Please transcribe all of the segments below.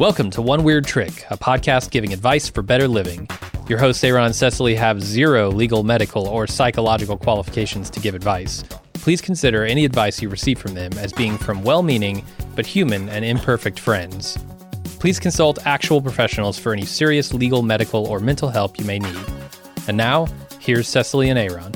Welcome to One Weird Trick, a podcast giving advice for better living. Your hosts, Aaron and Cecily, have zero legal, medical, or psychological qualifications to give advice. Please consider any advice you receive from them as being from well meaning but human and imperfect friends. Please consult actual professionals for any serious legal, medical, or mental help you may need. And now, here's Cecily and Aaron.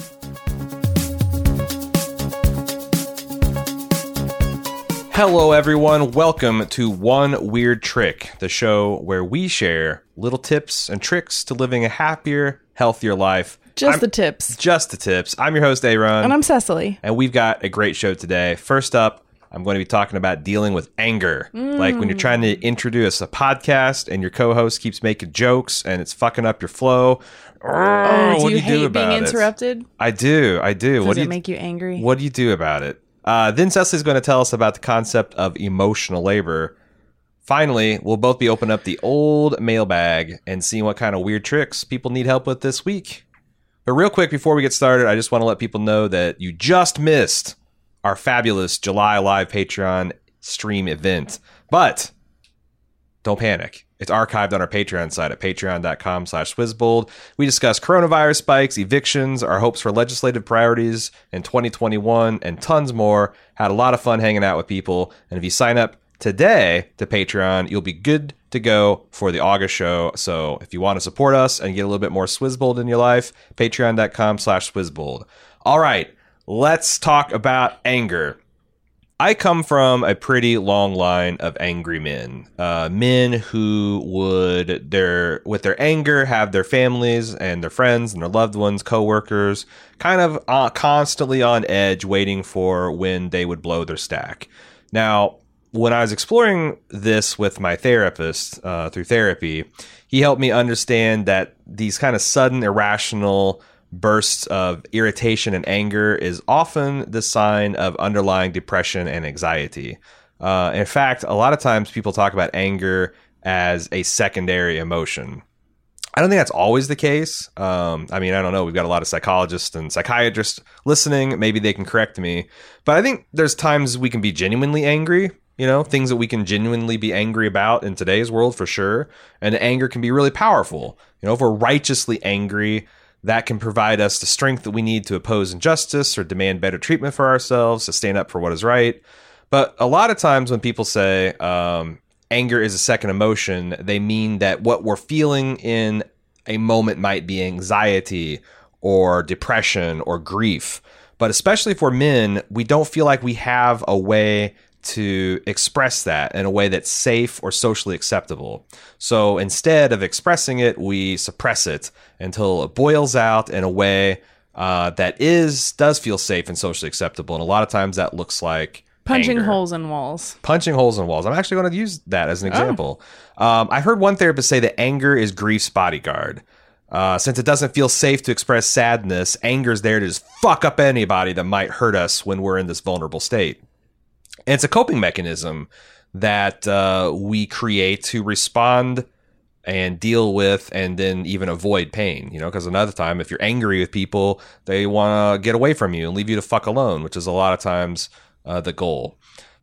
Hello, everyone. Welcome to One Weird Trick, the show where we share little tips and tricks to living a happier, healthier life. Just I'm- the tips. Just the tips. I'm your host, Aaron. And I'm Cecily. and we've got a great show today. First up, I'm going to be talking about dealing with anger. Like when you're trying to introduce a podcast and your co-host keeps making jokes and it's fucking up your flow. Oh, what do you, hate being it? interrupted? I do. I do. Does what do it you make you angry? what do you do about it? Uh, then Cecily's going to tell us about the concept of emotional labor. Finally, we'll both be opening up the old mailbag and seeing what kind of weird tricks people need help with this week. But real quick, before we get started, I just want to let people know that you just missed our fabulous July live Patreon stream event. But don't panic. It's archived on our Patreon site at patreon.com slash swizbold. We discuss coronavirus spikes, evictions, our hopes for legislative priorities in 2021, and tons more. Had a lot of fun hanging out with people. And if you sign up today to Patreon, you'll be good to go for the August show. So if you want to support us and get a little bit more Swizbold in your life, patreon.com slash swizbold. All right, let's talk about anger. I come from a pretty long line of angry men, uh, men who would their with their anger have their families and their friends and their loved ones, coworkers, kind of uh, constantly on edge, waiting for when they would blow their stack. Now, when I was exploring this with my therapist uh, through therapy, he helped me understand that these kind of sudden irrational bursts of irritation and anger is often the sign of underlying depression and anxiety. Uh, in fact, a lot of times people talk about anger as a secondary emotion. I don't think that's always the case. Um, I mean, I don't know. We've got a lot of psychologists and psychiatrists listening. Maybe they can correct me. But I think there's times we can be genuinely angry, you know, things that we can genuinely be angry about in today's world for sure. And anger can be really powerful. You know, if we're righteously angry, that can provide us the strength that we need to oppose injustice or demand better treatment for ourselves, to stand up for what is right. But a lot of times when people say um, anger is a second emotion, they mean that what we're feeling in a moment might be anxiety or depression or grief. But especially for men, we don't feel like we have a way to express that in a way that's safe or socially acceptable. So instead of expressing it, we suppress it until it boils out in a way uh, that is does feel safe and socially acceptable. And a lot of times that looks like Punching anger holes in walls. punching holes in walls. I'm actually going to use that as an example. Um, I've heard one therapist say that anger is grief's bodyguard. Uh, since it doesn't feel safe to express sadness, anger is there to just fuck up anybody that might hurt us when we're in this vulnerable state. And it's a coping mechanism that uh, we create to respond and deal with and then even avoid pain you know because another time if you're angry with people they want to get away from you and leave you to fuck alone which is a lot of times uh, the goal.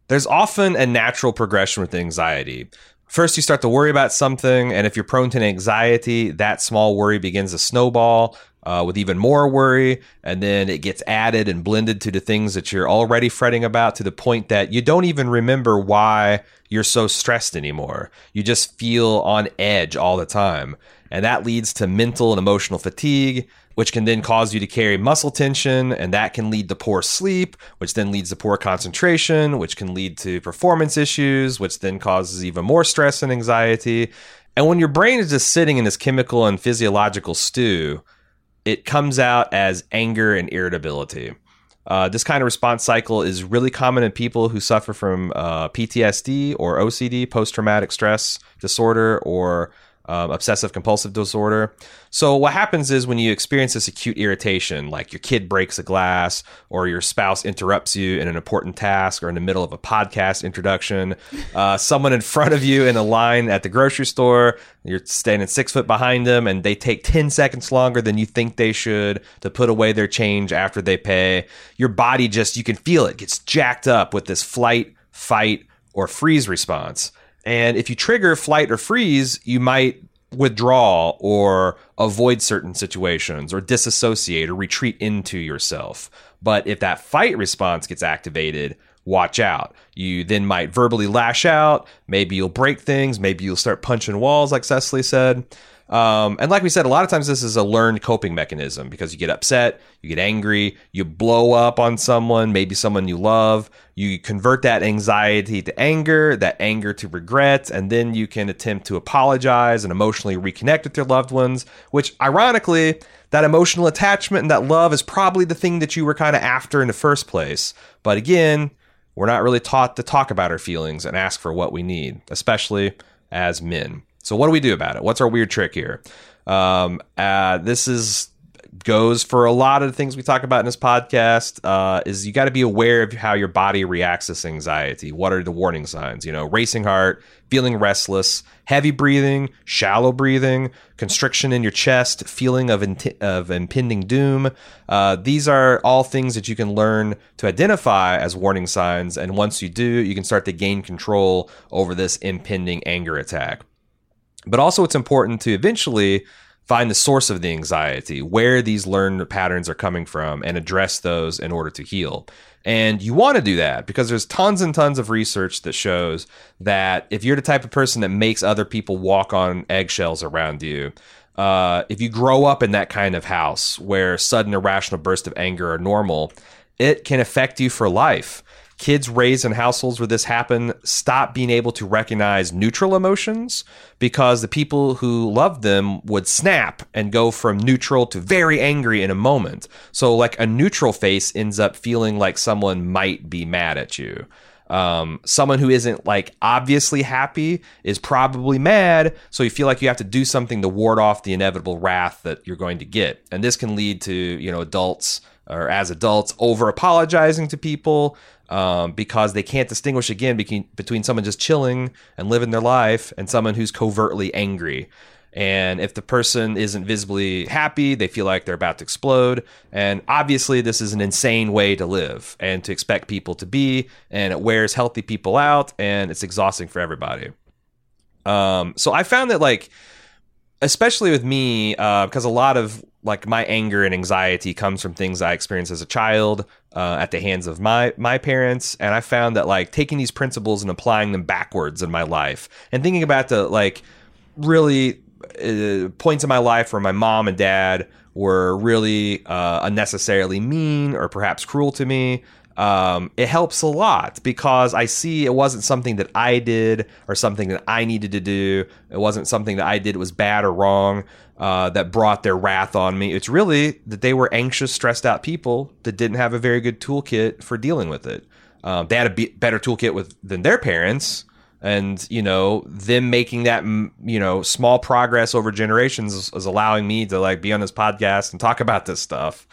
There's often a natural progression with anxiety. First you start to worry about something and if you're prone to anxiety that small worry begins to snowball uh, with even more worry. And then it gets added and blended to the things that you're already fretting about to the point that you don't even remember why you're so stressed anymore. You just feel on edge all the time. And that leads to mental and emotional fatigue which can then cause you to carry muscle tension, and that can lead to poor sleep, which then leads to poor concentration, which can lead to performance issues, which then causes even more stress and anxiety. And when your brain is just sitting in this chemical and physiological stew, it comes out as anger and irritability. Uh, this kind of response cycle is really common in people who suffer from uh, PTSD or OCD, post traumatic stress disorder, or um, obsessive compulsive disorder. So, what happens is when you experience this acute irritation, like your kid breaks a glass, or your spouse interrupts you in an important task, or in the middle of a podcast introduction, uh, someone in front of you in a line at the grocery store, you're standing six foot behind them, and they take 10 seconds longer than you think they should to put away their change after they pay. Your body just, you can feel it, gets jacked up with this flight, fight, or freeze response. And if you trigger flight or freeze, you might withdraw or avoid certain situations or disassociate or retreat into yourself. But if that fight response gets activated, watch out. You then might verbally lash out. Maybe you'll break things. Maybe you'll start punching walls, like Cecily said. Um, and like we said, a lot of times this is a learned coping mechanism because you get upset, you get angry, you blow up on someone, maybe someone you love. You convert that anxiety to anger, that anger to regret, and then you can attempt to apologize and emotionally reconnect with your loved ones, which ironically, that emotional attachment and that love is probably the thing that you were kind of after in the first place. But again, we're not really taught to talk about our feelings and ask for what we need, especially as men. So what do we do about it? What's our weird trick here? Um, uh, this is goes for a lot of the things we talk about in this podcast. Uh, is you got to be aware of how your body reacts to anxiety. What are the warning signs? You know, racing heart, feeling restless, heavy breathing, shallow breathing, constriction in your chest, feeling of of impending doom. Uh, these are all things that you can learn to identify as warning signs, and once you do, you can start to gain control over this impending anger attack. But also, it's important to eventually find the source of the anxiety, where these learned patterns are coming from, and address those in order to heal. And you want to do that because there's tons and tons of research that shows that if you're the type of person that makes other people walk on eggshells around you, uh, if you grow up in that kind of house where sudden irrational bursts of anger are normal, it can affect you for life kids raised in households where this happened stop being able to recognize neutral emotions because the people who loved them would snap and go from neutral to very angry in a moment. So, like a neutral face ends up feeling like someone might be mad at you. Um, someone who isn't like obviously happy is probably mad, so you feel like you have to do something to ward off the inevitable wrath that you're going to get. And this can lead to, you know, adults or as adults over apologizing to people um, because they can't distinguish again between, between someone just chilling and living their life and someone who's covertly angry. And if the person isn't visibly happy, they feel like they're about to explode. And obviously, this is an insane way to live and to expect people to be. And it wears healthy people out and it's exhausting for everybody. Um, so I found that, like, especially with me, because uh, a lot of like my anger and anxiety comes from things I experienced as a child uh, at the hands of my my parents, and I found that like taking these principles and applying them backwards in my life, and thinking about the like really uh, points in my life where my mom and dad were really uh, unnecessarily mean or perhaps cruel to me. Um, it helps a lot because I see it wasn't something that I did or something that I needed to do. It wasn't something that I did was bad or wrong uh, that brought their wrath on me. It's really that they were anxious, stressed out people that didn't have a very good toolkit for dealing with it. Um, they had a be- better toolkit with than their parents, and you know them making that you know small progress over generations is, is allowing me to like be on this podcast and talk about this stuff.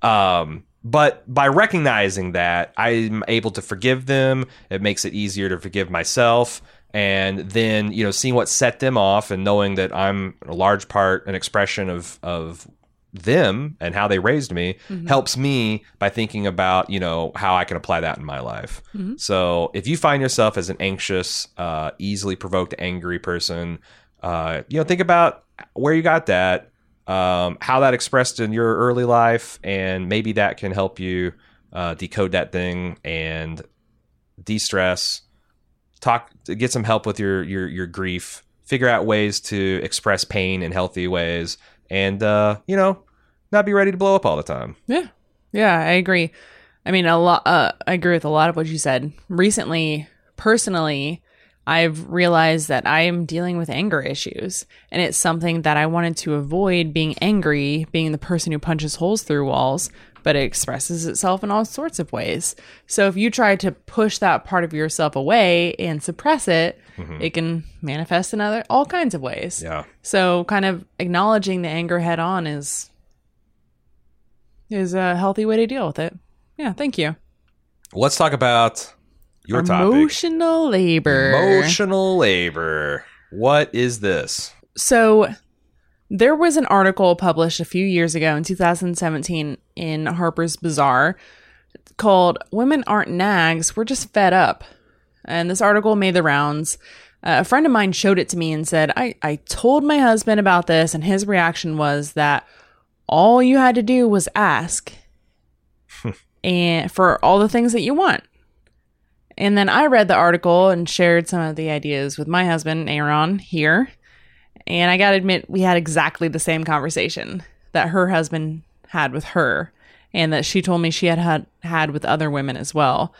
Um, but by recognizing that, I'm able to forgive them. It makes it easier to forgive myself and then you know seeing what set them off and knowing that I'm a large part an expression of of them and how they raised me mm-hmm. helps me by thinking about you know how I can apply that in my life. Mm-hmm. So if you find yourself as an anxious, uh, easily provoked, angry person, uh, you know think about where you got that, um, how that expressed in your early life, and maybe that can help you uh, decode that thing and de-stress talk get some help with your your your grief figure out ways to express pain in healthy ways and uh you know not be ready to blow up all the time. Yeah. Yeah i agree. I mean a lot uh, i agree with a lot of what you said. Recently personally I've realized that I am dealing with anger issues, and it's something that I wanted to avoid being angry, being the person who punches holes through walls, but it expresses itself in all sorts of ways. So if you try to push that part of yourself away and suppress it, mm-hmm. it can manifest in other all kinds of ways. Yeah. So kind of acknowledging the anger head on is is a healthy way to deal with it. Yeah, thank you. Let's talk about your emotional topic. labor. Emotional labor. What is this? So there was an article published a few years ago in 2017 in Harper's Bazaar called Women Aren't Nags, We're Just Fed Up. And this article made the rounds. Uh, a friend of mine showed it to me and said, I, I told my husband about this, and his reaction was that all you had to do was ask and for all the things that you want. And then I read the article and shared some of the ideas with my husband, Aaron, here. And I got to admit, we had exactly the same conversation that her husband had with her, and that she told me she had had, with other women as well.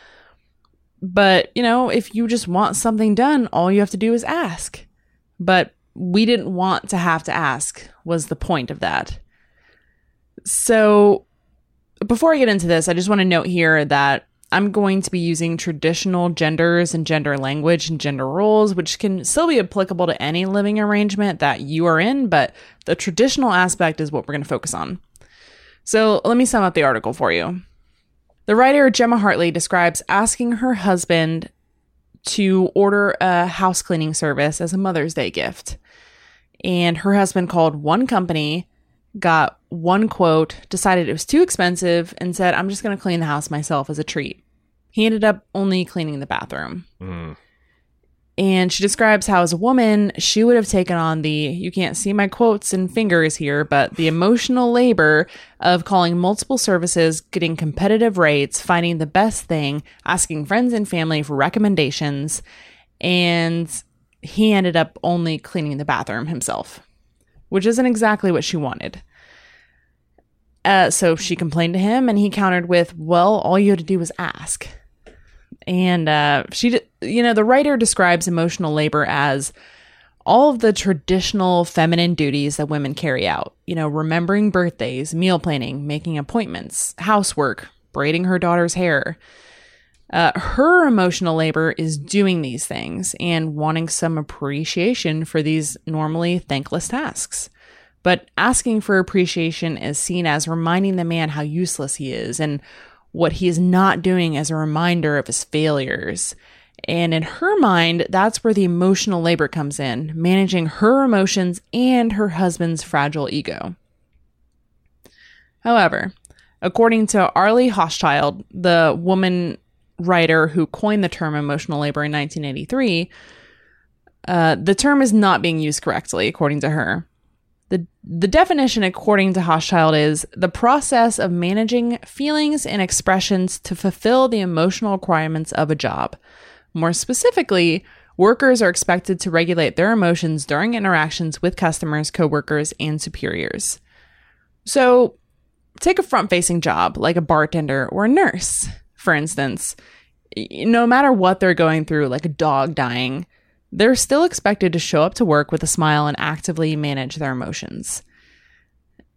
But, you know, if you just want something done, all you have to do is ask. But we didn't want to have to ask, was the point of that. So, before I get into this, I just want to note here that I'm going to be using traditional genders and gender language and gender roles, which can still be applicable to any living arrangement that you are in, but the traditional aspect is what we're going to focus on. So let me sum up the article for you. The writer Gemma Hartley describes asking her husband to order a house cleaning service as a Mother's Day gift. And her husband called one company, got one quote, decided it was too expensive, and said, I'm just going to clean the house myself as a treat. He ended up only cleaning the bathroom. Mm. And she describes how, as a woman, she would have taken on the, you can't see my quotes and fingers here, but the emotional labor of calling multiple services, getting competitive rates, finding the best thing, asking friends and family for recommendations. And he ended up only cleaning the bathroom himself, which isn't exactly what she wanted. Uh, so she complained to him, and he countered with, Well, all you had to do was ask. And uh, she, you know, the writer describes emotional labor as all of the traditional feminine duties that women carry out. You know, remembering birthdays, meal planning, making appointments, housework, braiding her daughter's hair. Uh, her emotional labor is doing these things and wanting some appreciation for these normally thankless tasks. But asking for appreciation is seen as reminding the man how useless he is and what he is not doing as a reminder of his failures. And in her mind, that's where the emotional labor comes in, managing her emotions and her husband's fragile ego. However, according to Arlie Hochschild, the woman writer who coined the term emotional labor in 1983, uh, the term is not being used correctly, according to her. The, the definition, according to Hochschild, is the process of managing feelings and expressions to fulfill the emotional requirements of a job. More specifically, workers are expected to regulate their emotions during interactions with customers, coworkers, and superiors. So, take a front facing job like a bartender or a nurse, for instance. No matter what they're going through, like a dog dying, they're still expected to show up to work with a smile and actively manage their emotions.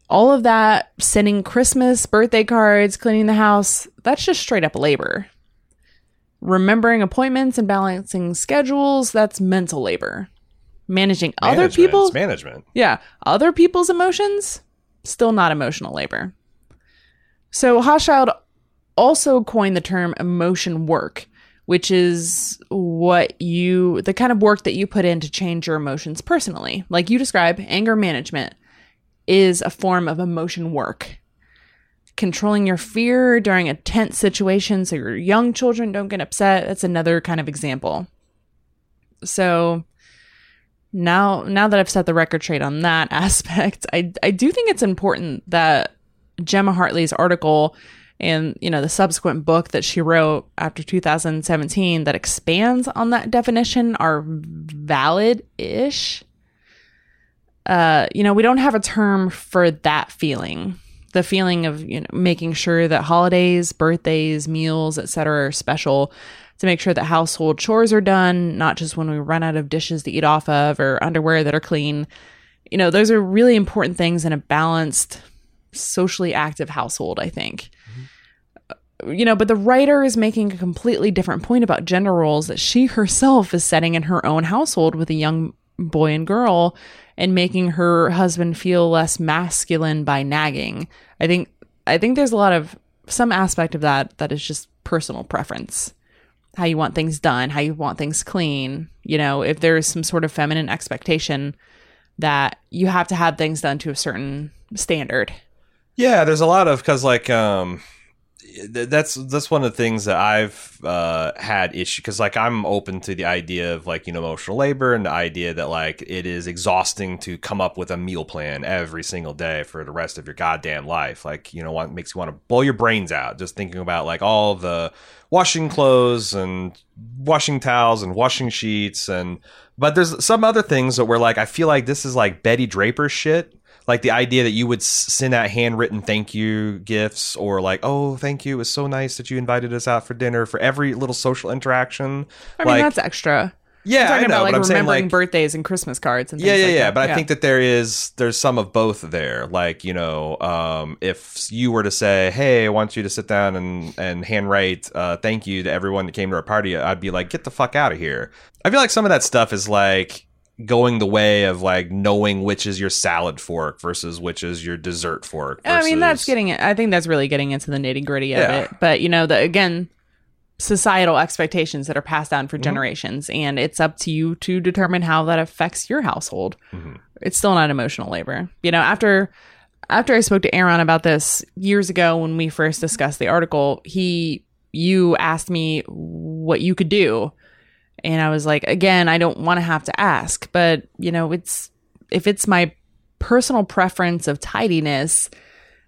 All of that, sending Christmas, birthday cards, cleaning the house, that's just straight up labor. Remembering appointments and balancing schedules, that's mental labor. Managing other people's management. yeah, other people's emotions, still not emotional labor. So Hochschild also coined the term emotion work, which is what you, the kind of work that you put in to change your emotions personally. Like you describe, anger management is a form of emotion work. Controlling your fear during a tense situation so your young children don't get upset, that's another kind of example. So now now that I've set the record straight on that aspect, I I do think it's important that Gemma Hartley's article and you know the subsequent book that she wrote after 2017 that expands on that definition are valid-ish. Uh, you know, we don't have a term for that feeling. The feeling of you know making sure that holidays, birthdays, meals, etc. are special to make sure that household chores are done, not just when we run out of dishes to eat off of or underwear that are clean. You know, those are really important things in a balanced, socially active household, I think. You know, but the writer is making a completely different point about gender roles that she herself is setting in her own household with a young boy and girl and making her husband feel less masculine by nagging. I think I think there's a lot of some aspect of that that is just personal preference how you want things done, how you want things clean. You know, if there's some sort of feminine expectation that you have to have things done to a certain standard. Yeah, there's a lot of because like um, that's that's one of the things that I've uh, had issue because like I'm open to the idea of like you know emotional labor and the idea that like it is exhausting to come up with a meal plan every single day for the rest of your goddamn life. Like you know what makes you want to blow your brains out just thinking about like all the washing clothes and washing towels and washing sheets and but there's some other things that were like I feel like this is like Betty Draper shit like the idea that you would send out handwritten thank you gifts or like oh thank you. It was so nice that you invited us out for dinner for every little social interaction. I mean, like that's extra. yeah I'm talking I know, about like I'm saying remembering like birthdays and Christmas cards and things yeah yeah like yeah that. but i think that there is there's some of both there. Like you know um if you were to say hey i want you to sit down and and handwrite uh thank you to everyone that came to our party i'd be like get the fuck out of here. I feel like some of that stuff is like going the way of like knowing which is your salad fork versus which is your dessert fork I mean, that's getting it. I think that's really getting into the nitty gritty of Yeah. it. But you know, the again, societal expectations that are passed down Mm-hmm. for generations, and it's up to you to determine how that affects your household. Mhm. It's still not emotional labor. You know, after after I spoke to Aaron about this years ago when we first discussed the article, he you asked me what you could do. And I was like, again, I don't want to have to ask, but you know, it's if it's my personal preference of tidiness,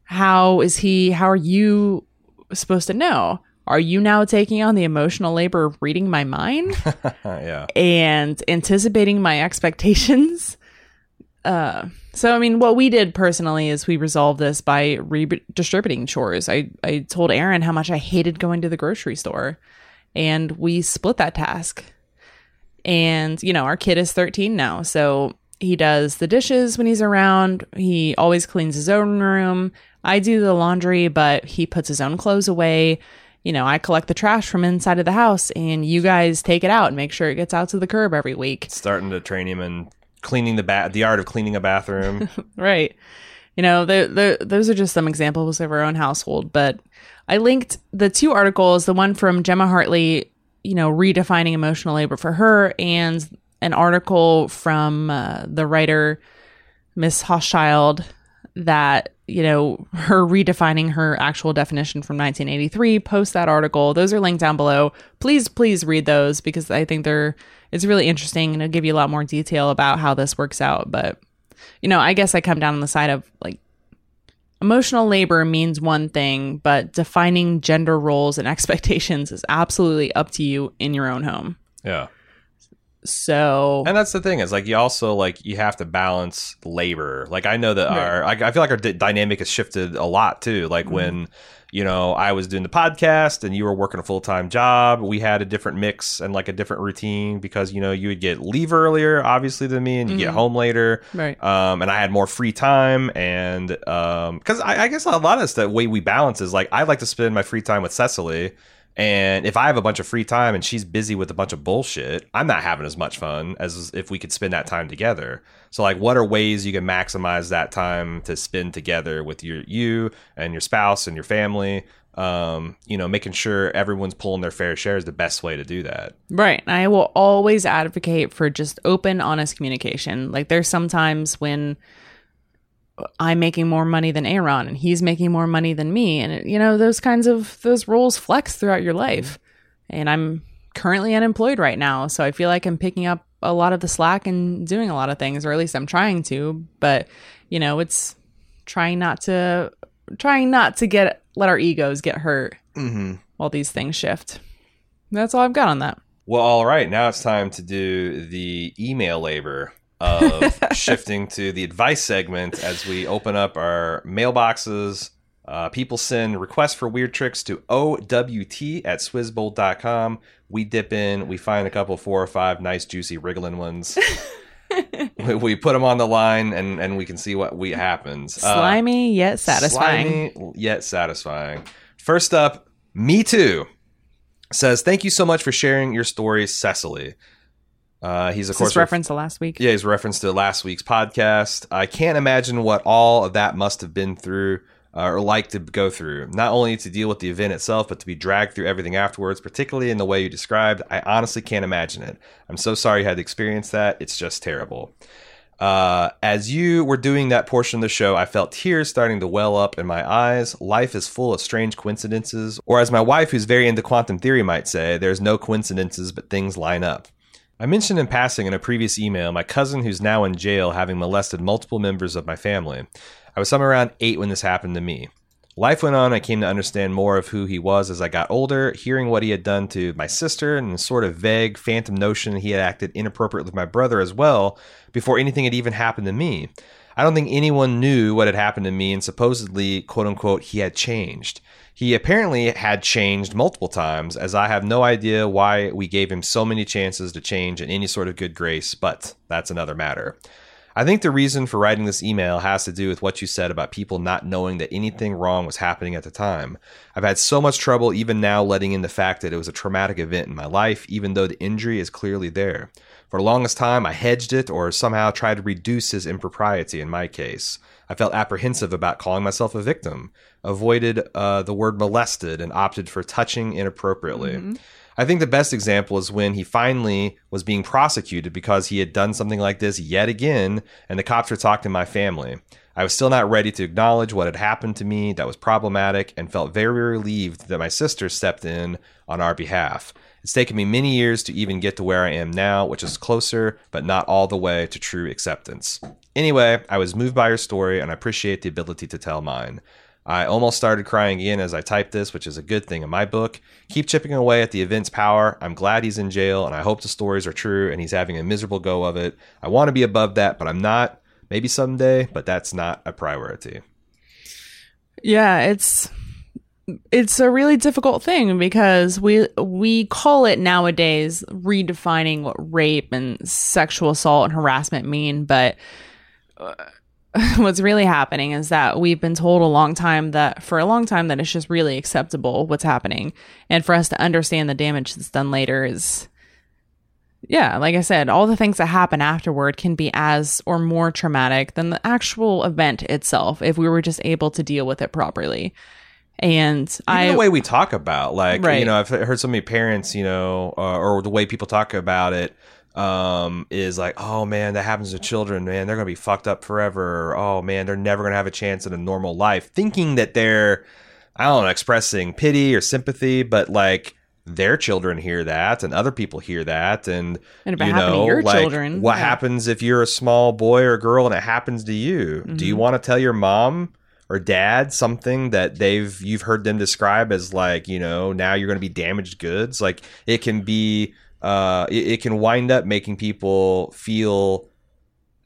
how is he how are you supposed to know? Are you now taking on the emotional labor of reading my mind yeah and anticipating my expectations? Uh, so I mean, what we did personally is we resolved this by redistributing chores. I I told Aaron how much I hated going to the grocery store, and we split that task. And you know, our kid is 13 now, so he does the dishes when he's around. He always cleans his own room. I do the laundry, but he puts his own clothes away. You know, I collect the trash from inside of the house, and you guys take it out and make sure it gets out to the curb every week. starting to train him in cleaning the bath, the art of cleaning a bathroom Right. You know, the, the, those are just some examples of our own household. But I linked the two articles the one from Gemma Hartley, you know, redefining emotional labor for her, and an article from uh, the writer Miss Hochschild that, you know, her redefining her actual definition from 1983. Post that article. Those are linked down below. Please, please read those because I think they're, it's really interesting and it'll give you a lot more detail about how this works out. But you know, I guess I come down on the side of like emotional labor means one thing, but defining gender roles and expectations is absolutely up to you in your own home. yeah So, And that's the thing is like you also like you have to balance labor. Like I know that Right. our I, I feel like our d- dynamic has shifted a lot too. Like Mm-hmm. when you know I was doing the podcast and you were working a full time job, we had a different mix and like a different routine because you know you would get leave earlier, obviously than me, and you get Mhm. home later. right. Um, and I had more free time, and um, because I, I guess a lot of the way we balance is like I like to spend my free time with Cecily, and if I have a bunch of free time and she's busy with a bunch of bullshit, I'm not having as much fun as if we could spend that time together. So, like, what are ways you can maximize that time to spend together with your you and your spouse and your family? Um, you know, making sure everyone's pulling their fair share is the best way to do that. Right. I will always advocate for just open, honest communication. Like there's sometimes when I'm making more money than Aaron and he's making more money than me. And, it, you know, those kinds of, those roles flex throughout your life. And I'm currently unemployed right now. So I feel like I'm picking up a lot of the slack and doing a lot of things, or at least I'm trying to. But, you know, it's trying not to, trying not to get, let our egos get hurt Mm-hmm. while these things shift. That's all I've got on that. Well, all right. Now it's time to do the email labor of shifting to the advice segment as we open up our mailboxes. Uh, people send requests for weird tricks to OWT at swizzbold.com. We dip in, we find a couple, four or five nice, juicy, wriggling ones. we, we put them on the line and, and we can see what we happens. Uh, Slimy yet satisfying. Slimy yet satisfying. First up, Me Too says, Thank you so much for sharing your story, Cecily. Uh, he's, of Is course, reference to last week? yeah, he's reference to last week's podcast. I can't imagine what all of that must have been through uh, or like to go through. Not only to deal with the event itself, but to be dragged through everything afterwards, particularly in the way you described. I honestly can't imagine it. I'm so sorry you had to experience that. It's just terrible. Uh, as you were doing that portion of the show, I felt tears starting to well up in my eyes. Life is full of strange coincidences, or as my wife, who's very into quantum theory, might say, there's no coincidences, but things line up. I mentioned in passing in a previous email my cousin who's now in jail having molested multiple members of my family. I was somewhere around eight when this happened to me. Life went on. I came to understand more of who he was as I got older, hearing what he had done to my sister and the sort of vague, phantom notion he had acted inappropriately with my brother as well before anything had even happened to me. I don't think anyone knew what had happened to me, and supposedly, quote unquote, he had changed. He apparently had changed multiple times, as I have no idea why we gave him so many chances to change in any sort of good grace, but that's another matter. I think the reason for writing this email has to do with what you said about people not knowing that anything wrong was happening at the time. I've had so much trouble even now letting in the fact that it was a traumatic event in my life, even though the injury is clearly there. For the longest time, I hedged it or somehow tried to reduce his impropriety in my case. I felt apprehensive about calling myself a victim, avoided uh, the word molested, and opted for touching inappropriately. Mm-hmm. I think the best example is when he finally was being prosecuted because he had done something like this yet again, and the cops were talking to my family. I was still not ready to acknowledge what had happened to me that was problematic and felt very relieved that my sister stepped in on our behalf. It's taken me many years to even get to where I am now, which is closer, but not all the way to true acceptance. Anyway, I was moved by your story and I appreciate the ability to tell mine. I almost started crying again as I typed this, which is a good thing in my book. Keep chipping away at the event's power. I'm glad he's in jail, and I hope the stories are true and he's having a miserable go of it. I want to be above that, but I'm not. Maybe someday, but that's not a priority. Yeah, it's it's a really difficult thing because we we call it nowadays redefining what rape and sexual assault and harassment mean, but uh, what's really happening is that we've been told a long time that for a long time that it's just really acceptable what's happening and for us to understand the damage that's done later is yeah like i said all the things that happen afterward can be as or more traumatic than the actual event itself if we were just able to deal with it properly and Even I the way we talk about like Right. you know I've heard so many parents you know uh, or the way people talk about it um is like oh man that happens to children man. They're gonna be fucked up forever. Oh man they're never gonna have a chance at a normal life. Thinking that they're i don't know expressing pity or sympathy but like their children hear that and other people hear that. And And you know your like, children, what yeah. happens if you're a small boy or girl and it happens to you? Do Mm-hmm. you want to tell your mom or dad something that they've you've heard them describe as like you know now you're going to be damaged goods? Like it can be uh it, it can wind up making people feel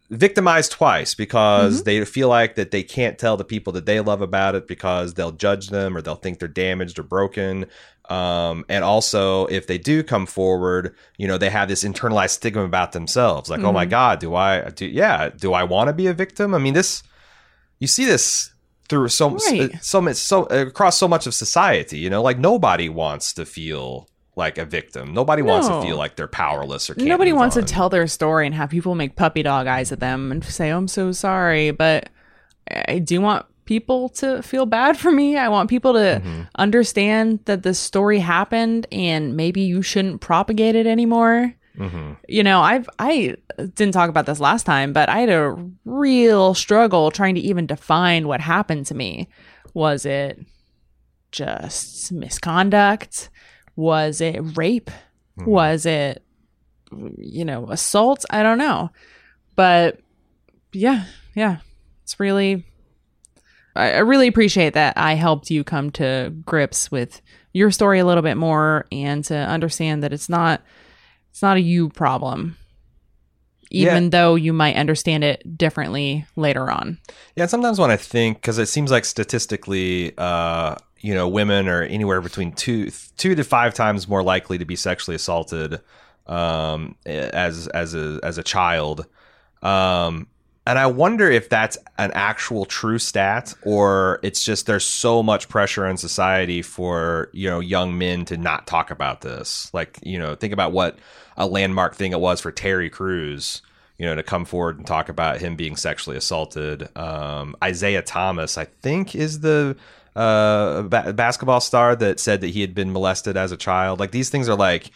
victimized twice because Mm-hmm. they feel like that they can't tell the people that they love about it because they'll judge them or they'll think they're damaged or broken um, and also if they do come forward you know they have this internalized stigma about themselves like oh my Mm-hmm. god do i do yeah do i want to be a victim i mean this you see this through so Right. so much so across so much of society you know like nobody wants to feel like a victim nobody wants to feel like they're powerless or can't Nobody wants on. to tell their story and have people make puppy dog eyes at them and say, oh, I'm so sorry. But I do want people to feel bad for me. I want people to Mm-hmm. understand that this story happened and maybe you shouldn't propagate it anymore. Mhm. You know, I've I didn't talk about this last time, but I had a real struggle trying to even define what happened to me. Was it just misconduct? Was it rape? Was it you know, assault? I don't know. But yeah, yeah. It's really I, I really appreciate that I helped you come to grips with your story a little bit more and to understand that it's not it's not a you problem. Even Yeah. though you might understand it differently later on. Yeah, sometimes when I think, because it seems like statistically, uh, you know, women are anywhere between two two to five times more likely to be sexually assaulted um, as as a as a child. Um, and I wonder if that's an actual true stat, or it's just there's so much pressure in society for you know young men to not talk about this. Like you know, think about what a landmark thing it was for Terry Crews you know, to come forward and talk about him being sexually assaulted. Um, Isaiah Thomas, I think, is the uh, ba- basketball star that said that he had been molested as a child. Like these things are like,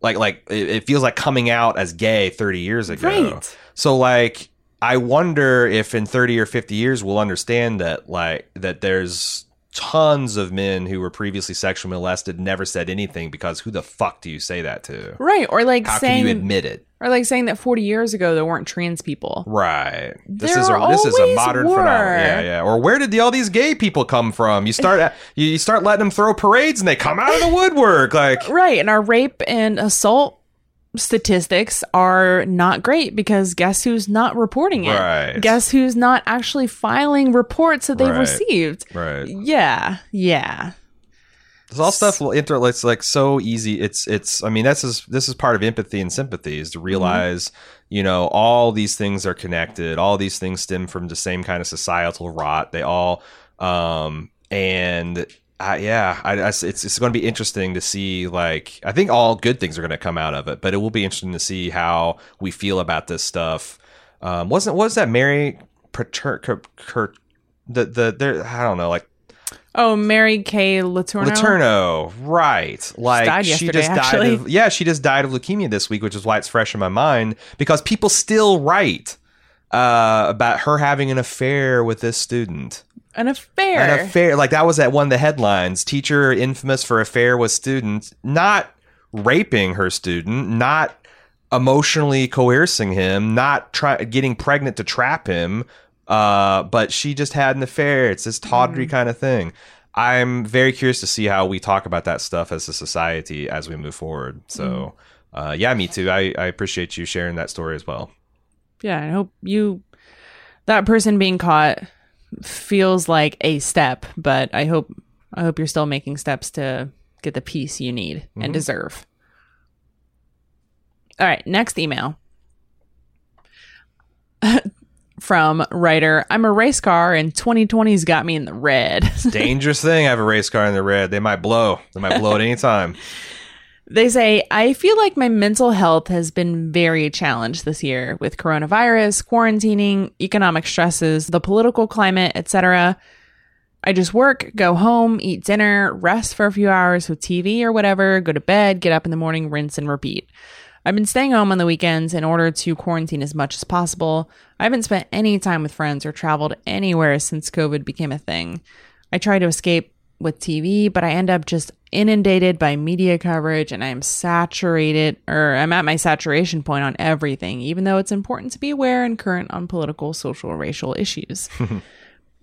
like, like it, it feels like coming out as gay 30 years ago. Right. So like, I wonder if in 30 or 50 years we'll understand that like that there's tons of men who were previously sexually molested never said anything because who the fuck do you say that to? Right. Or like How saying can you admit it? Or like saying that 40 years ago there weren't trans people. Right. This There is a this is a modern were. phenomenon. Yeah, yeah. Or where did the, all these gay people come from? You start you you start letting them throw parades and they come out of the woodwork like Right. And our rape and assault statistics are not great because guess who's not reporting it? Right. Guess who's not actually filing reports that they've Right. received? right. Yeah. Yeah. All stuff will inter it's like so easy. It's it's I mean this is this is part of empathy and sympathy is to realize, you know, all these things are connected. All these things stem from the same kind of societal rot. They all um and I, yeah, I, I- it's it's going to be interesting to see. Like, I think all good things are going to come out of it, but it will be interesting to see how we feel about this stuff. Um, wasn't was that Mary Pater, Cur, Cur, the the there? I don't know, like Oh, Mary Kay Letourneau. Letourneau, right? Like died she just died. Of, yeah, she just died of leukemia this week, which is why it's fresh in my mind because people still write uh, about her having an affair with this student. An affair. An affair, like that was at one of the headlines. Teacher infamous for affair with student, not raping her student, not emotionally coercing him, not try getting pregnant to trap him. Uh, but she just had an affair. It's this tawdry kind of thing. I'm very curious to see how we talk about that stuff as a society as we move forward. So, uh, yeah, me too. I, I appreciate you sharing that story as well. yeah, I hope you that person being caught feels like a step, but I hope I hope you're still making steps to get the peace you need and deserve. All right, next email. From writer, I'm a race car and 2020's got me in the red. Dangerous thing. I have a race car in the red. They might blow. They might blow at any time. They say, I feel like my mental health has been very challenged this year with coronavirus, quarantining, economic stresses, the political climate, etc. I just work, go home, eat dinner, rest for a few hours with TV or whatever, go to bed, get up in the morning, rinse and repeat. I've been staying home on the weekends in order to quarantine as much as possible. I haven't spent any time with friends or traveled anywhere since COVID became a thing. I try to escape with TV, but I end up just inundated by media coverage and I am saturated or I'm at my saturation point on everything, even though it's important to be aware and current on political, social, racial issues.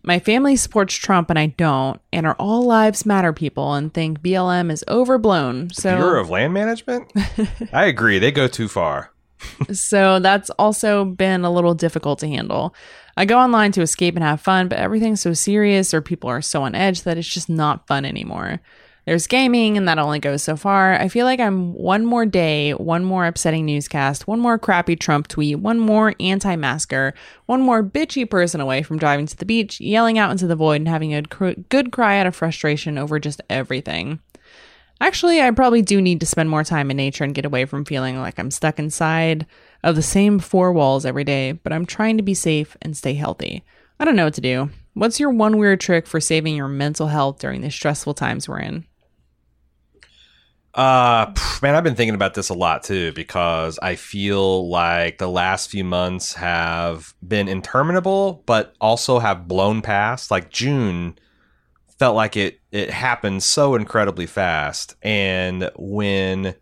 My family supports Trump and I don't, and are all lives matter people and think BLM is overblown. So Bureau of Land Management? I agree. They go too far. so that's also been a little difficult to handle. I go online to escape and have fun, but everything's so serious or people are so on edge that it's just not fun anymore. There's gaming, and that only goes so far. I feel like I'm one more day, one more upsetting newscast, one more crappy Trump tweet, one more anti masker, one more bitchy person away from driving to the beach, yelling out into the void, and having a cr- good cry out of frustration over just everything. Actually, I probably do need to spend more time in nature and get away from feeling like I'm stuck inside of the same four walls every day, but I'm trying to be safe and stay healthy. I don't know what to do. What's your one weird trick for saving your mental health during the stressful times we're in? Uh, man, I've been thinking about this a lot too because I feel like the last few months have been interminable, but also have blown past. Like June felt like it it happened so incredibly fast, and when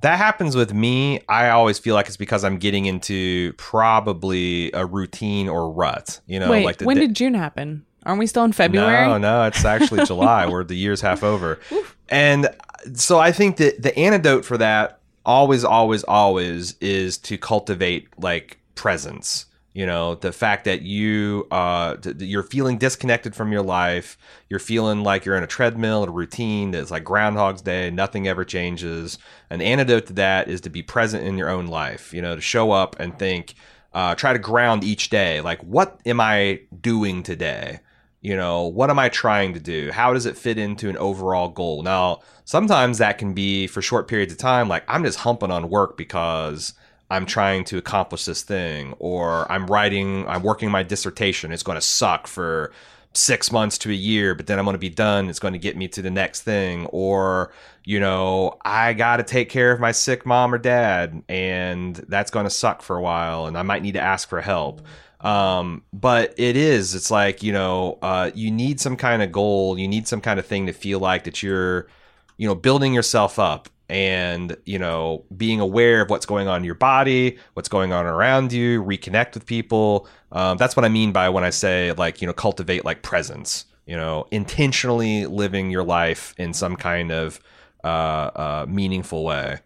that happens with me, I always feel like it's because I'm getting into probably a routine or rut. You know, Wait, like the when di- did June happen? Aren't we still in February? no, no, it's actually July. Where the year's half over, and so I think that the antidote for that always, always, always is to cultivate like presence. You know, the fact that you uh th- you're feeling disconnected from your life, you're feeling like you're in a treadmill, a routine that's like Groundhog's Day, nothing ever changes. An antidote to that is to be present in your own life. You know, to show up and think, uh, try to ground each day. Like, what am I doing today? you know what am i trying to do how does it fit into an overall goal now sometimes that can be for short periods of time like i'm just humping on work because i'm trying to accomplish this thing or i'm writing i'm working my dissertation it's going to suck for six months to a year, but then I'm going to be done. It's going to get me to the next thing. Or, you know, I got to take care of my sick mom or dad, and that's going to suck for a while, and I might need to ask for help. Um, but it is, it's like, you know, uh, you need some kind of goal, you need some kind of thing to feel like that you're, you know, building yourself up and you know being aware of what's going on in your body what's going on around you reconnect with people. Um, that's what i mean by when i say like you know cultivate like presence you know intentionally living your life in some kind of uh, uh, meaningful way.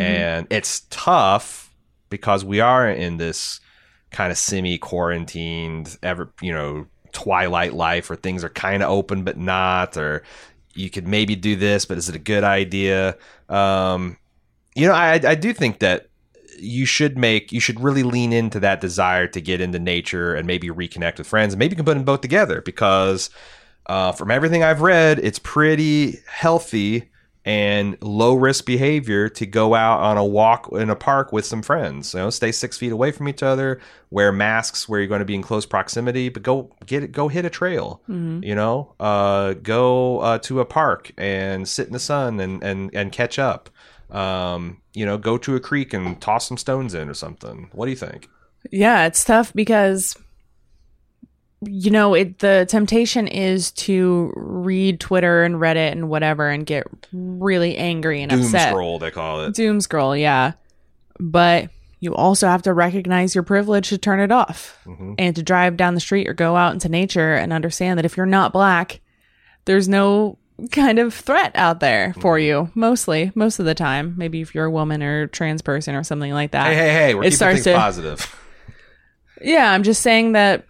And it's tough because we are in this kind of semi quarantined ever you know twilight life where things are kind of open but not or you could maybe do this but is it a good idea? Um you know i i do think that you should make you should really lean into that desire to get into nature and maybe reconnect with friends and maybe you can put them both together because uh, from everything i've read it's pretty healthy and low risk behavior to go out on a walk in a park with some friends. You know, stay six feet away from each other, wear masks where you're going to be in close proximity, but go get it, go hit a trail. You know, uh, go uh, to a park and sit in the sun and and and catch up. Um, you know, go to a creek and toss some stones in or something. What do you think? Yeah, it's tough because you know, it the temptation is to read Twitter and Reddit and whatever and get really angry and Doom upset. scroll, they call it. Doom scroll, yeah. But you also have to recognize your privilege to turn it off Mm-hmm. and to drive down the street or go out into nature and understand that if you're not black, there's no kind of threat out there Mm-hmm. for you mostly most of the time maybe if you're a woman or trans person or something like that Hey, hey, hey! We're It keeping starts things to- positive. yeah, I'm just saying that,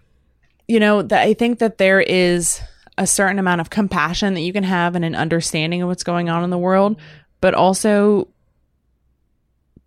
you know, that I think that there is a certain amount of compassion that you can have and an understanding of what's going on in the world, but also,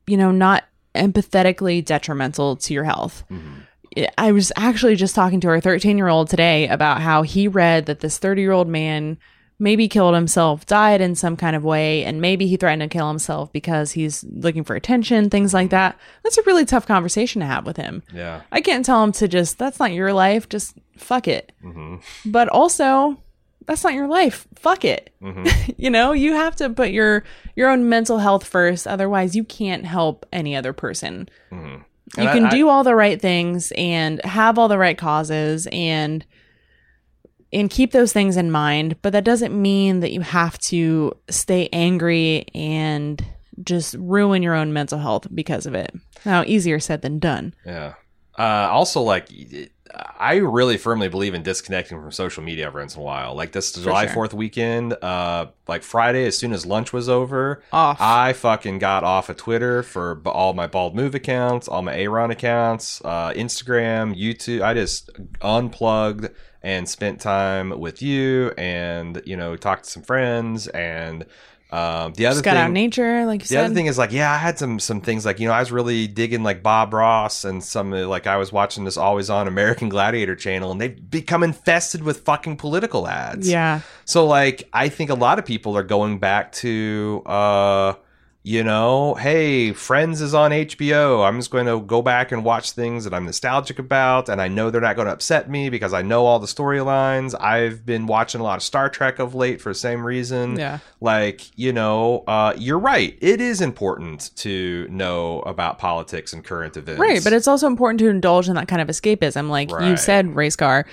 you know, not empathetically detrimental to your health. Mm-hmm. I was actually just talking to our 13 year old today about how he read that this 30 year old man maybe killed himself, died in some kind of way, and maybe he threatened to kill himself because he's looking for attention, things like that. That's a really tough conversation to have with him. Yeah. I can't tell him to just, that's not your life, just fuck it. Mm-hmm. But also, that's not your life. Fuck it. Mm-hmm. you know, you have to put your your own mental health first. Otherwise, you can't help any other person. Mm-hmm. You And I- can I- do all the right things and have all the right causes and and keep those things in mind, but that doesn't mean that you have to stay angry and just ruin your own mental health because of it. Now, easier said than done. Yeah. Uh, also, like, I really firmly believe in disconnecting from social media every once in a while. Like this July sure. Fourth weekend, uh, like Friday, as soon as lunch was over, Off. I fucking got off of Twitter for all my Bald Move accounts, all my Aaron accounts, uh, Instagram, YouTube. I just unplugged and spent time with you, and you know, talked to some friends, and um, the other Just got thing, out nature, like the said. other thing is like, yeah, I had some some things like you know I was really digging like Bob Ross and some like I was watching this always on American Gladiator channel and they've become infested with fucking political ads. yeah. So like I think a lot of people are going back to uh you know, hey, Friends is on HBO. I'm just going to go back and watch things that I'm nostalgic about and I know they're not going to upset me because I know all the storylines. I've been watching a lot of Star Trek of late for the same reason Yeah. like you know uh, you're right it is important to know about politics and current events Right, but it's also important to indulge in that kind of escapism. Like you said, race car,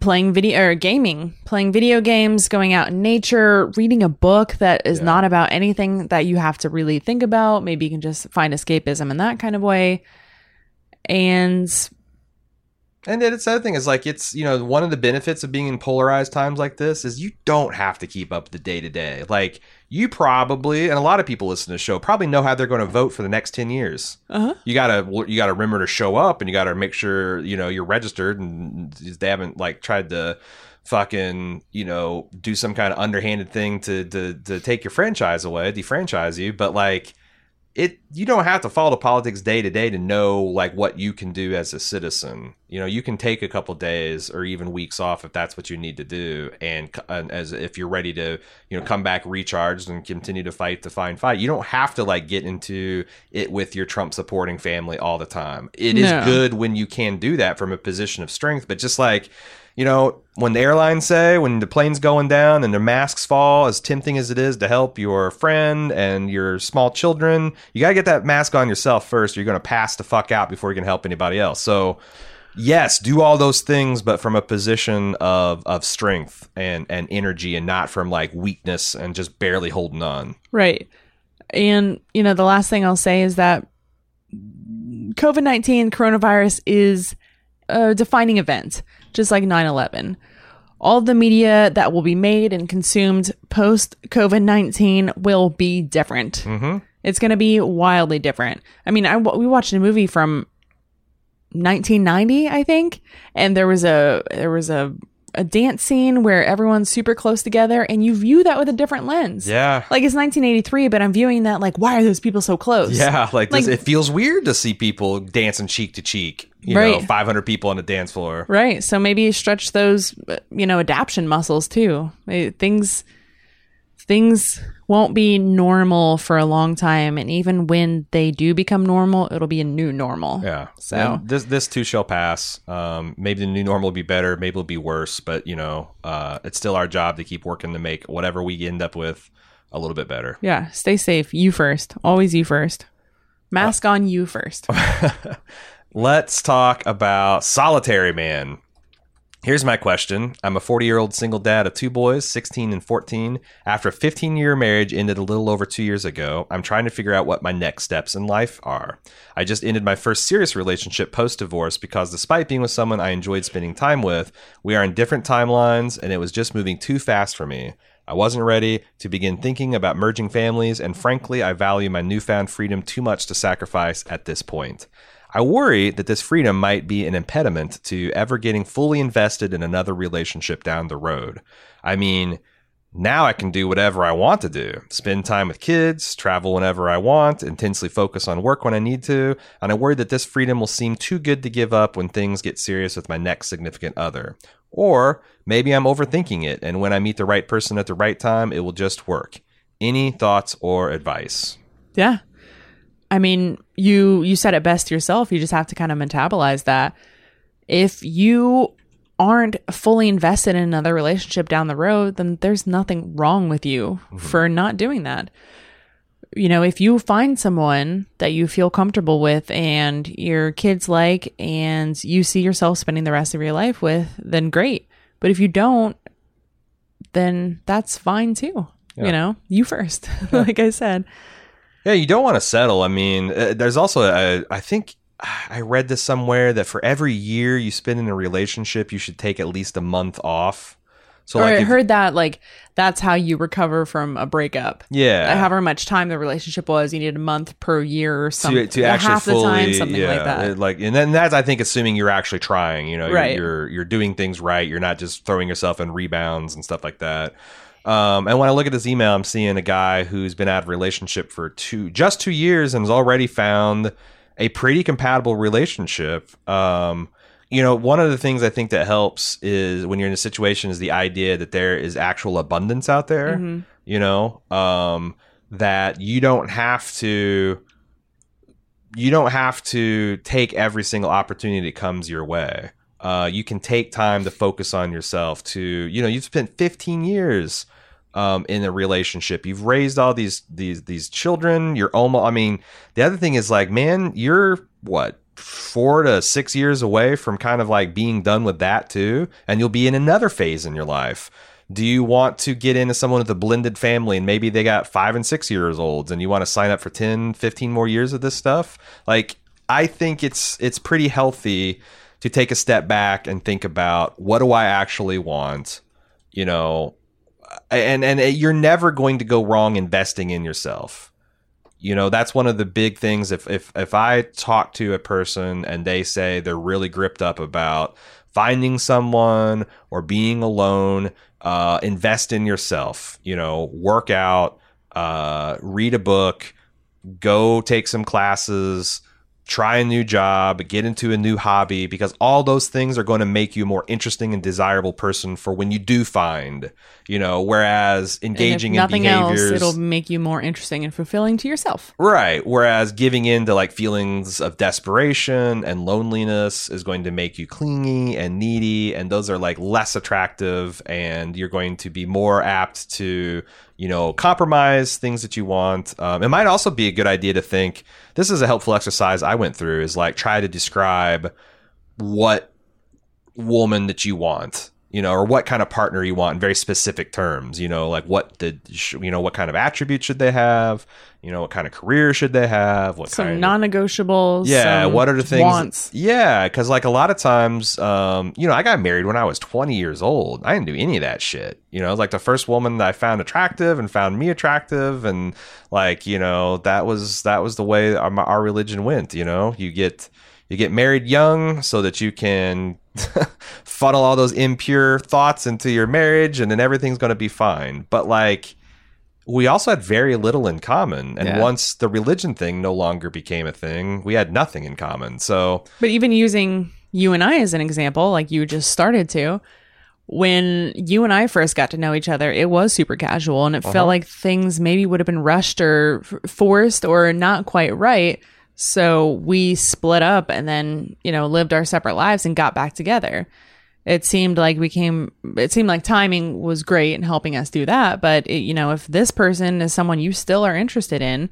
playing video or gaming, playing video games, going out in nature, reading a book that is not about anything that you have to really think about. Maybe you can just find escapism in that kind of way. And and then it's the other thing is like it's you know one of the benefits of being in polarized times like this is you don't have to keep up the day to day like you probably and a lot of people listen to the show probably know how they're going to vote for the next 10 years. Uh-huh. you gotta you gotta remember to show up and you gotta make sure you know you're registered and they haven't like tried to fucking you know do some kind of underhanded thing to to, to take your franchise away defranchise you. But like it you don't have to follow politics day to day to know like what you can do as a citizen. You know you can take a couple days or even weeks off if that's what you need to do and, and as if you're ready to you know come back recharged and continue to fight the fine fight. You don't have to like get into it with your trump supporting family all the time. It is No. good when you can do that from a position of strength but just like you know, when the airlines say when the plane's going down and the masks fall, as tempting as it is to help your friend and your small children, you got to get that mask on yourself first. Or you're going to pass the fuck out before you can help anybody else. So, yes, do all those things, but from a position of of strength and and energy, and not from like weakness and just barely holding on. Right. And, you know, the last thing I'll say is that COVID 19 coronavirus is a defining event, just like 9 11. All the media that will be made and consumed post COVID 19 will be different. Mm-hmm. It's going to be wildly different. I mean, I, we watched a movie from 1990, I think, and there was a there was a a dance scene where everyone's super close together, and you view that with a different lens. Yeah. Like it's 1983, but I'm viewing that like, why are those people so close? Yeah, like, this, Like- it feels weird to see people dancing cheek to cheek. You know, Right. 500 people on a dance floor. Right. So maybe stretch those, uh, you know, adaption muscles too. Eh, Things, things won't be normal for a long time, and even when they do become normal, it'll be a new normal. Yeah. So- And this this too shall pass. Um, maybe the new normal will be better. Maybe it'll be worse. But you know, uh, it's still our job to keep working to make whatever we end up with a little bit better. Yeah. Stay safe. You first. Always you first. Mask on you first. Let's talk about Solitary Man. Here's my question. I'm a 40 year old single dad of two boys, 16 and 14. After a 15 year marriage ended a little over two years ago, I'm trying to figure out what my next steps in life are. I just ended my first serious relationship post divorce because despite being with someone I enjoyed spending time with, we are in different timelines and it was just moving too fast for me. I wasn't ready to begin thinking about merging families, and frankly, I value my newfound freedom too much to sacrifice at this point. I worry that this freedom might be an impediment to ever getting fully invested in another relationship down the road. I mean, now I can do whatever I want to do spend time with kids, travel whenever I want, intensely focus on work when I need to, and I worry that this freedom will seem too good to give up when things get serious with my next significant other. Or maybe I'm overthinking it, and when I meet the right person at the right time, it will just work. Any thoughts or advice? Yeah. I mean, you you said it best yourself. You just have to kind of metabolize that. If you aren't fully invested in another relationship down the road, then there's nothing wrong with you mm-hmm. for not doing that. You know, if you find someone that you feel comfortable with and your kids like and you see yourself spending the rest of your life with, then great. But if you don't, then that's fine too. Yeah. You know, you first, like I said. Yeah, you don't want to settle. I mean, uh, there's also a, I think I read this somewhere that for every year you spend in a relationship, you should take at least a month off. So or like, I if- heard that like that's how you recover from a breakup. yeah, However much time the relationship was, you needed a month per year or something. to, to actually half fully, the time, something yeah, like that. like, and then that's I think assuming you're actually trying. You know, you're, Right. you're you're doing things right. You're not just throwing yourself in rebounds and stuff like that. Um, and when I look at this email, I'm seeing a guy who's been out of relationship for two, just two years, and has already found a pretty compatible relationship. Um, you know, one of the things I think that helps is when you're in a situation is the idea that there is actual abundance out there. Mhm. You know, um, that you don't have to you don't have to take every single opportunity that comes your way. Uh, you can take time to focus on yourself. To you know, you've spent 15 years um, in a relationship. You've raised all these these these children. You're almost. I mean, the other thing is like, man, you're what four to six years away from kind of like being done with that too, and you'll be in another phase in your life. Do you want to get into someone with a blended family and maybe they got five and six years olds and you want to sign up for 10, 15 more years of this stuff? Like, I think it's it's pretty healthy to take a step back and think about what do I actually want, you know, and and you're never going to go wrong investing in yourself. You know, that's one of the big things. If if if I talk to a person and they say they're really gripped up about finding someone or being alone, uh, invest in yourself. You know, work out, uh, read a book, go take some classes, try a new job, get into a new hobby, because all those things are going to make you a more interesting and desirable person for when you do find, you know, whereas engaging in nothing else, behaviors. it'll make you more interesting and fulfilling to yourself. Right. Whereas giving in to like feelings of desperation and loneliness is going to make you clingy and needy. And those are like less attractive. And you're going to be more apt to, you know, compromise things that you want. Um, it might also be a good idea to think this is a helpful exercise I went through is like try to describe what woman that you want you know or what kind of partner you want in very specific terms you know like what did you know what kind of attributes should they have you know what kind of career should they have what Some non-negotiables. yeah what are the things Wants. yeah because like a lot of times um you know i got married when i was 20 years old i didn't do any of that shit you know like the first woman that i found attractive and found me attractive and like you know that was that was the way our, our religion went you know you get you get married young so that you can funnel all those impure thoughts into your marriage and then everything's going to be fine but like we also had very little in common and Yeah. once the religion thing no longer became a thing we had nothing in common so But even using you and I as an example, like you just started to, when you and I first got to know each other, it was super casual and it Uh-huh. felt like things maybe would have been rushed or forced or not quite right. So we split up and then, you know, lived our separate lives and got back together. It seemed like we came, it seemed like timing was great in helping us do that. But, it, you know, if this person is someone you still are interested in,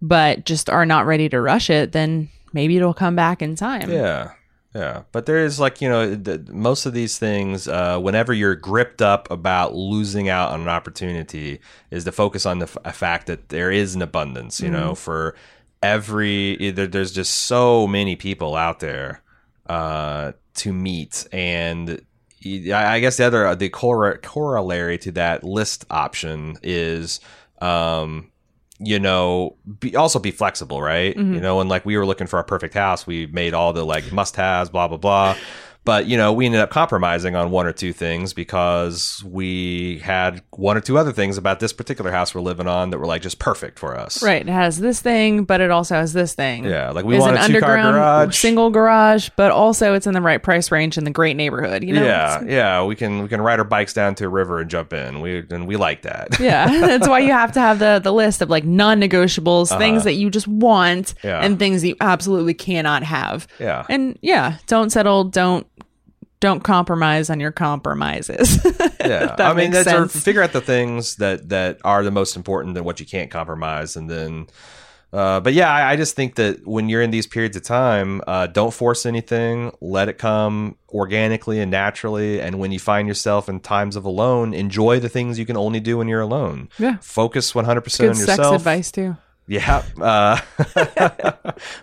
but just are not ready to rush it, then maybe it'll come back in time. Yeah. Yeah. But there is like, you know, the, most of these things, uh, whenever you're gripped up about losing out on an opportunity, is to focus on the f- fact that there is an abundance, you know, for every, there, there's just so many people out there uh, to meet. And I I guess the other, the cor- corollary to that list option is, um, you know, be, also be flexible, right? You know, and like we were looking for our perfect house, we made all the like must haves, blah, blah, blah. But, you know, we ended up compromising on one or two things because we had one or two other things about this particular house we're living on that were like just perfect for us. Right. It has this thing, but it also has this thing. Yeah. Like we It's want an a underground garage. single garage, but also it's in the right price range in the great neighborhood. You know? yeah, yeah, we can we can ride our bikes down to a river and jump in. We and we like that. Yeah. That's why you have to have the the list of like non negotiables, things that you just want, Uh-huh. Yeah. and things you absolutely cannot have. Yeah. And yeah, don't settle, don't don't compromise on your compromises. yeah i mean that's or sense. figure out the things that that are the most important and what you can't compromise and then uh, but yeah I, I just think that when you're in these periods of time uh, don't force anything let it come organically and naturally and when you find yourself in times of alone enjoy the things you can only do when you're alone Yeah. focus 100% on Good yourself sex advice too. yeah. Uh,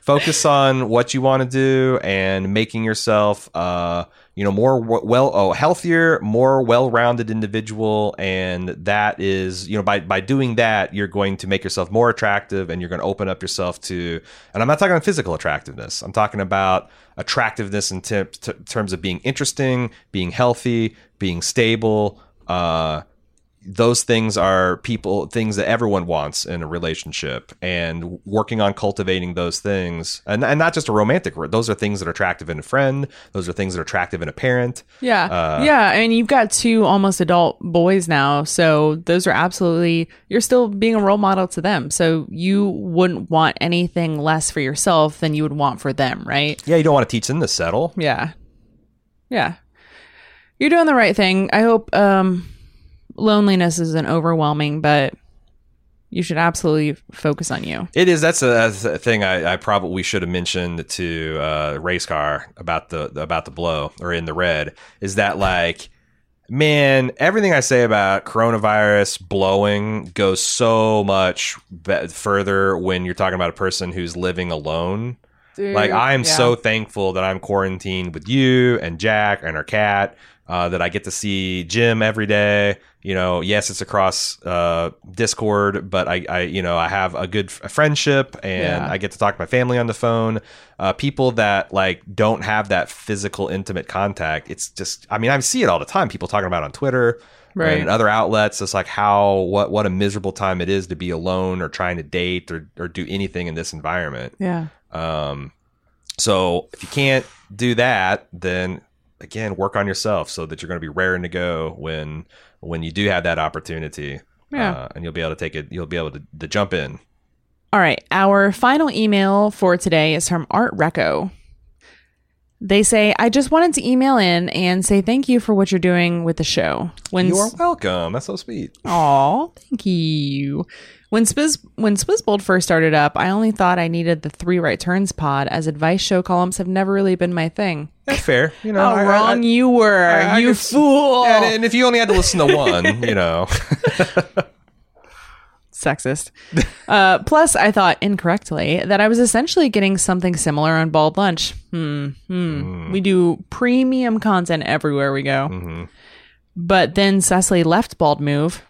focus on what you want to do and making yourself, uh, you know, more well, oh, healthier, more well-rounded individual. And that is, you know, by, by doing that, you're going to make yourself more attractive and you're going to open up yourself to, and I'm not talking about physical attractiveness. I'm talking about attractiveness in t- t- terms of being interesting, being healthy, being stable, uh, those things are people things that everyone wants in a relationship and working on cultivating those things and, and not just a romantic those are things that are attractive in a friend those are things that are attractive in a parent Yeah. Uh, yeah. I mean, you've got two almost adult boys now. So those are absolutely, you're still being a role model to them. So you wouldn't want anything less for yourself than you would want for them, right? yeah you don't want to teach them to settle Yeah. Yeah. You're doing the right thing. I hope um, loneliness isn't overwhelming, but you should absolutely focus on you. It is. That's a, that's a thing I, I probably should have mentioned to uh, race car about the about the blow or in the red. Is that like, man, everything I say about coronavirus blowing goes so much be- further when you're talking about a person who's living alone. Like I am so thankful that I'm quarantined with you and Jack and our cat. Uh, that I get to see Jim every day. You know, yes, it's across uh, Discord, but I, I, you know, I have a good f- friendship, and Yeah. I get to talk to my family on the phone. Uh, people that like don't have that physical, intimate contact. It's just, I mean, I see it all the time. People talking about on Twitter Right. and other outlets. It's like how what what a miserable time it is to be alone or trying to date or or do anything in this environment. Yeah. Um, so if you can't do that, then again, work on yourself so that you're going to be raring to go when when you do have that opportunity. Yeah. Uh, and you'll be able to take it. You'll be able to, to jump in. All right. Our final email for today is from Art Recco. They say, I just wanted to email in and say thank you for what you're doing with the show. When You are welcome. That's so sweet. Aw, thank you. When Swizz when Swizzbold first started up, I only thought I needed the three right turns pod, as advice show columns have never really been my thing. That's fair. You know, How I- wrong I- you were, I- you fool! and, and if you only had to listen to one, you know, Sexist. uh, plus, I thought incorrectly that I was essentially getting something similar on Bald Lunch. Hmm. Hmm. We do premium content everywhere we go. Mm-hmm. But then Cecily left Bald Move.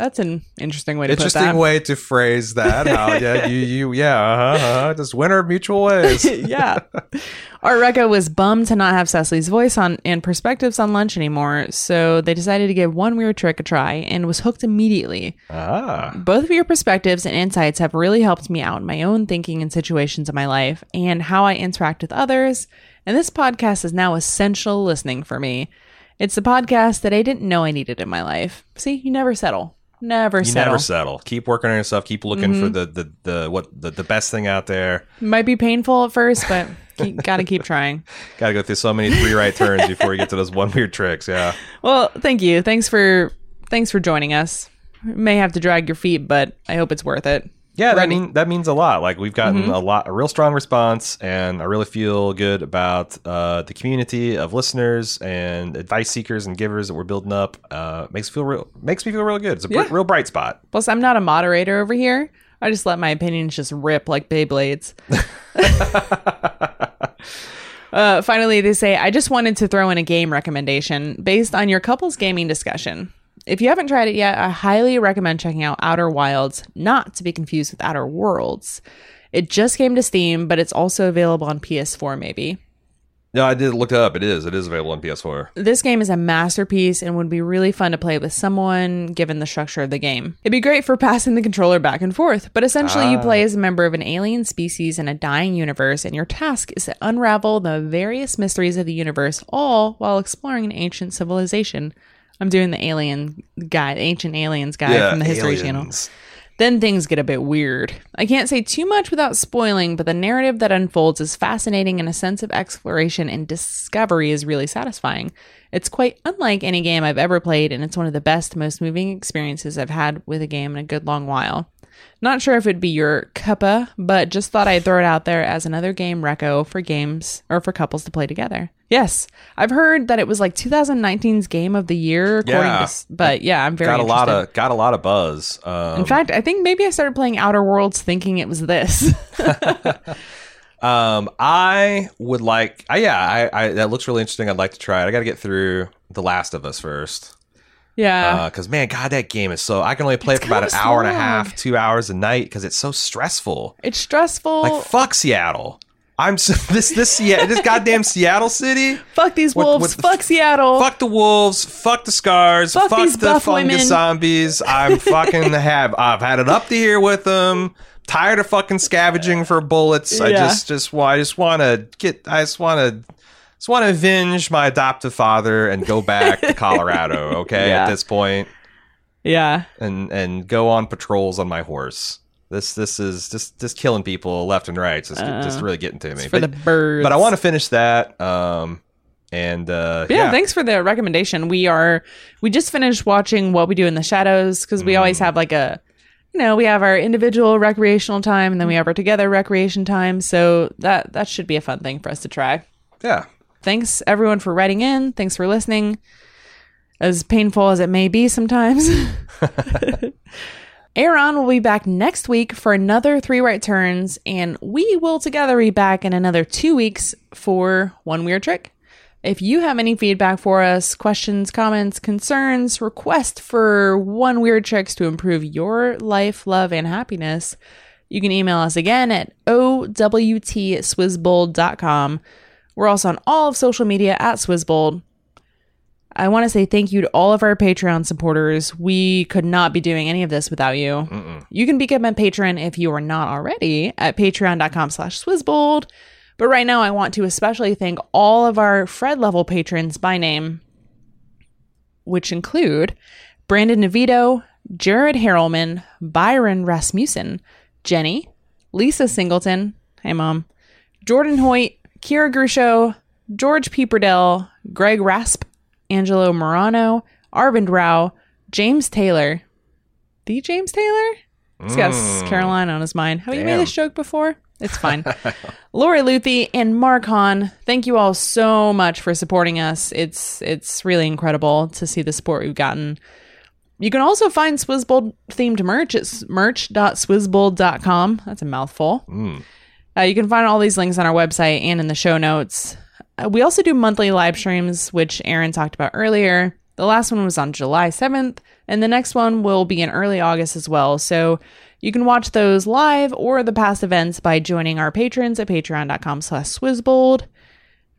That's an interesting way to put interesting way to phrase that. How yeah, you you yeah, uh-huh, uh-huh. just winner mutual ways. yeah. Art Recco was bummed to not have Cecily's voice on and perspectives on lunch anymore, so they decided to give one weird trick a try and was hooked immediately. ah, Both of your perspectives and insights have really helped me out in my own thinking and situations in my life and how I interact with others, and this podcast is now essential listening for me. It's the podcast that I didn't know I needed in my life. See, you never settle. Never you settle. never settle. Keep working on yourself. Keep looking for mm-hmm. the, the the what the, the best thing out there. Might be painful at first, but keep, gotta keep trying. Got to go through so many three right turns before you get to those one weird tricks. Yeah. Well, thank you. Thanks for thanks for joining us. May have to drag your feet, but I hope it's worth it. Yeah, that mean that means a lot. Like we've gotten Mm-hmm. a lot, a real strong response, and I really feel good about uh, the community of listeners and advice seekers and givers that we're building up. Uh, makes me feel real, makes me feel real good. It's a br- real bright spot. Plus, I'm not a moderator over here. I just let my opinions just rip like Beyblades. uh, finally, they say, I just wanted to throw in a game recommendation based on your couple's gaming discussion. If you haven't tried it yet, I highly recommend checking out Outer Wilds, not to be confused with Outer Worlds. It just came to Steam, but it's also available on PS4, maybe. No, I did look it up. It is. It is available on PS4. This game is a masterpiece and would be really fun to play with someone given the structure of the game. It'd be great for passing the controller back and forth, but essentially you ah. play as a member of an alien species in a dying universe, and your task is to unravel the various mysteries of the universe, all while exploring an ancient civilization. I'm doing the alien guide, ancient aliens guide from the History Channel. Then things get a bit weird. I can't say too much without spoiling, but the narrative that unfolds is fascinating and a sense of exploration and discovery is really satisfying. It's quite unlike any game I've ever played, and it's one of the best, most moving experiences I've had with a game in a good long while. Not sure if it'd be your cuppa, but just thought I'd throw it out there as another game reco for games or for couples to play together. Yes, I've heard that it was like 2019's game of the year, according Yeah. to, but yeah, I'm very Got a lot of got a lot of buzz. Um, In fact, I think maybe I started playing Outer Worlds thinking it was this. Um, I would like. I yeah, I, I that looks really interesting. I'd like to try it. I got to get through The Last of Us first. yeah. Because man, God, that game is so. I can only play it for about an hour and a half, two hours a night because it's so stressful. it's stressful. Like fuck Seattle. I'm so, this this yeah this goddamn Seattle city. fuck these what- wolves. what- fuck Seattle. Fuck the wolves. Fuck the scars. Fuck Fuck, the fungus zombies. I'm fucking have. I've had it up to here with them. Tired of fucking scavenging for bullets. I just just. I just want to get. I just want to. Just want to avenge my adoptive father and go back to Colorado. Okay, Yeah. at this point, yeah. and and go on patrols on my horse. This this is just just killing people left and right. Just, just really getting to me. For the But, birds. but I want to finish that. Um, and uh, But yeah, thanks for the recommendation. We are we just finished watching What We Do in the Shadows because we always have like a you know, we have our individual recreational time and then we have our together recreation time. So that that should be a fun thing for us to try. yeah. Thanks everyone for writing in. Thanks for listening. As painful as it may be sometimes. Aaron will be back next week for another three right turns, and we will together be back in another two weeks for one weird trick. If you have any feedback for us, questions, comments, concerns, requests for one weird tricks to improve your life, love, and happiness, you can email us again at owtswizzbold.com. We're also on all of social media at Swizzbold. I want to say thank you to all of our Patreon supporters. We could not be doing any of this without you. You can become a patron if you are not already at patreon.com slash swizzbold. But right now, I want to especially thank all of our Fred level patrons by name, which include Brandon Nevito, Jared Harrelman, Byron Rasmussen, Jenny, Lisa Singleton, hey mom, Jordan Hoyt, Kira Grusho, George Peeperdell, Greg Rasp, Angelo Morano, Arvind Rao, James Taylor. The James Taylor? He's got Carolina on his mind. Have you made this joke before? It's fine. Lori Luthi and Mark Hahn, thank you all so much for supporting us. It's it's really incredible to see the support we've gotten. You can also find Swizzbold themed merch at merch.swizzbold.com. That's a mouthful. Uh, you can find all these links on our website and in the show notes. Uh, we also do monthly live streams, which Aaron talked about earlier. The last one was on July 7th, and the next one will be in early August as well. So you can watch those live or the past events by joining our patrons at patreon.com slash swizzbold.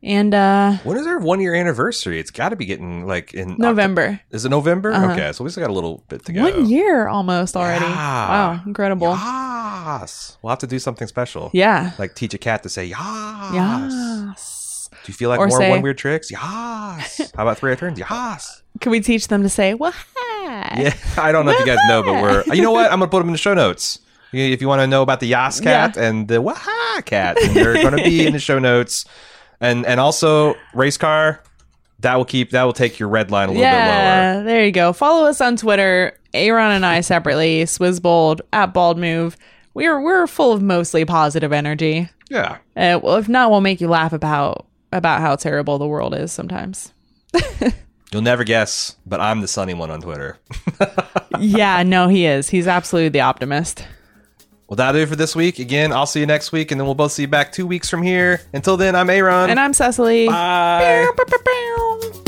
And uh, When is our one year anniversary? It's got to be getting like in November. Uh-huh. Is it November? Okay, so we still got a little bit to go. One year almost already. Yeah. Wow, incredible. Yes. We'll have to do something special. Yeah. Like teach a cat to say yes. Yes. Do you feel like Or more say- one weird tricks? Yes. How about three turns? Yes. Can we teach them to say, hi? Yeah. I don't know if you guys know, but we're. You know what? I'm gonna put them in the show notes. If you want to know about the Yas cat and the Waha cat, they're going to be in the show notes, and and also race car. That will keep. That will take your red line a little bit lower. Yeah, there you go. Follow us on Twitter, Aaron and I separately, Swizzbold at Bald Move. We're we're full of mostly positive energy. Yeah. Uh, well, if not, we'll make you laugh about about how terrible the world is sometimes. You'll never guess, but I'm the sunny one on Twitter. yeah, no, he is. He's absolutely the optimist. Well, that'll do it for this week. Again, I'll see you next week, and then we'll both see you back two weeks from here. Until then, I'm Aaron. And I'm Cecily. Bye. Bow.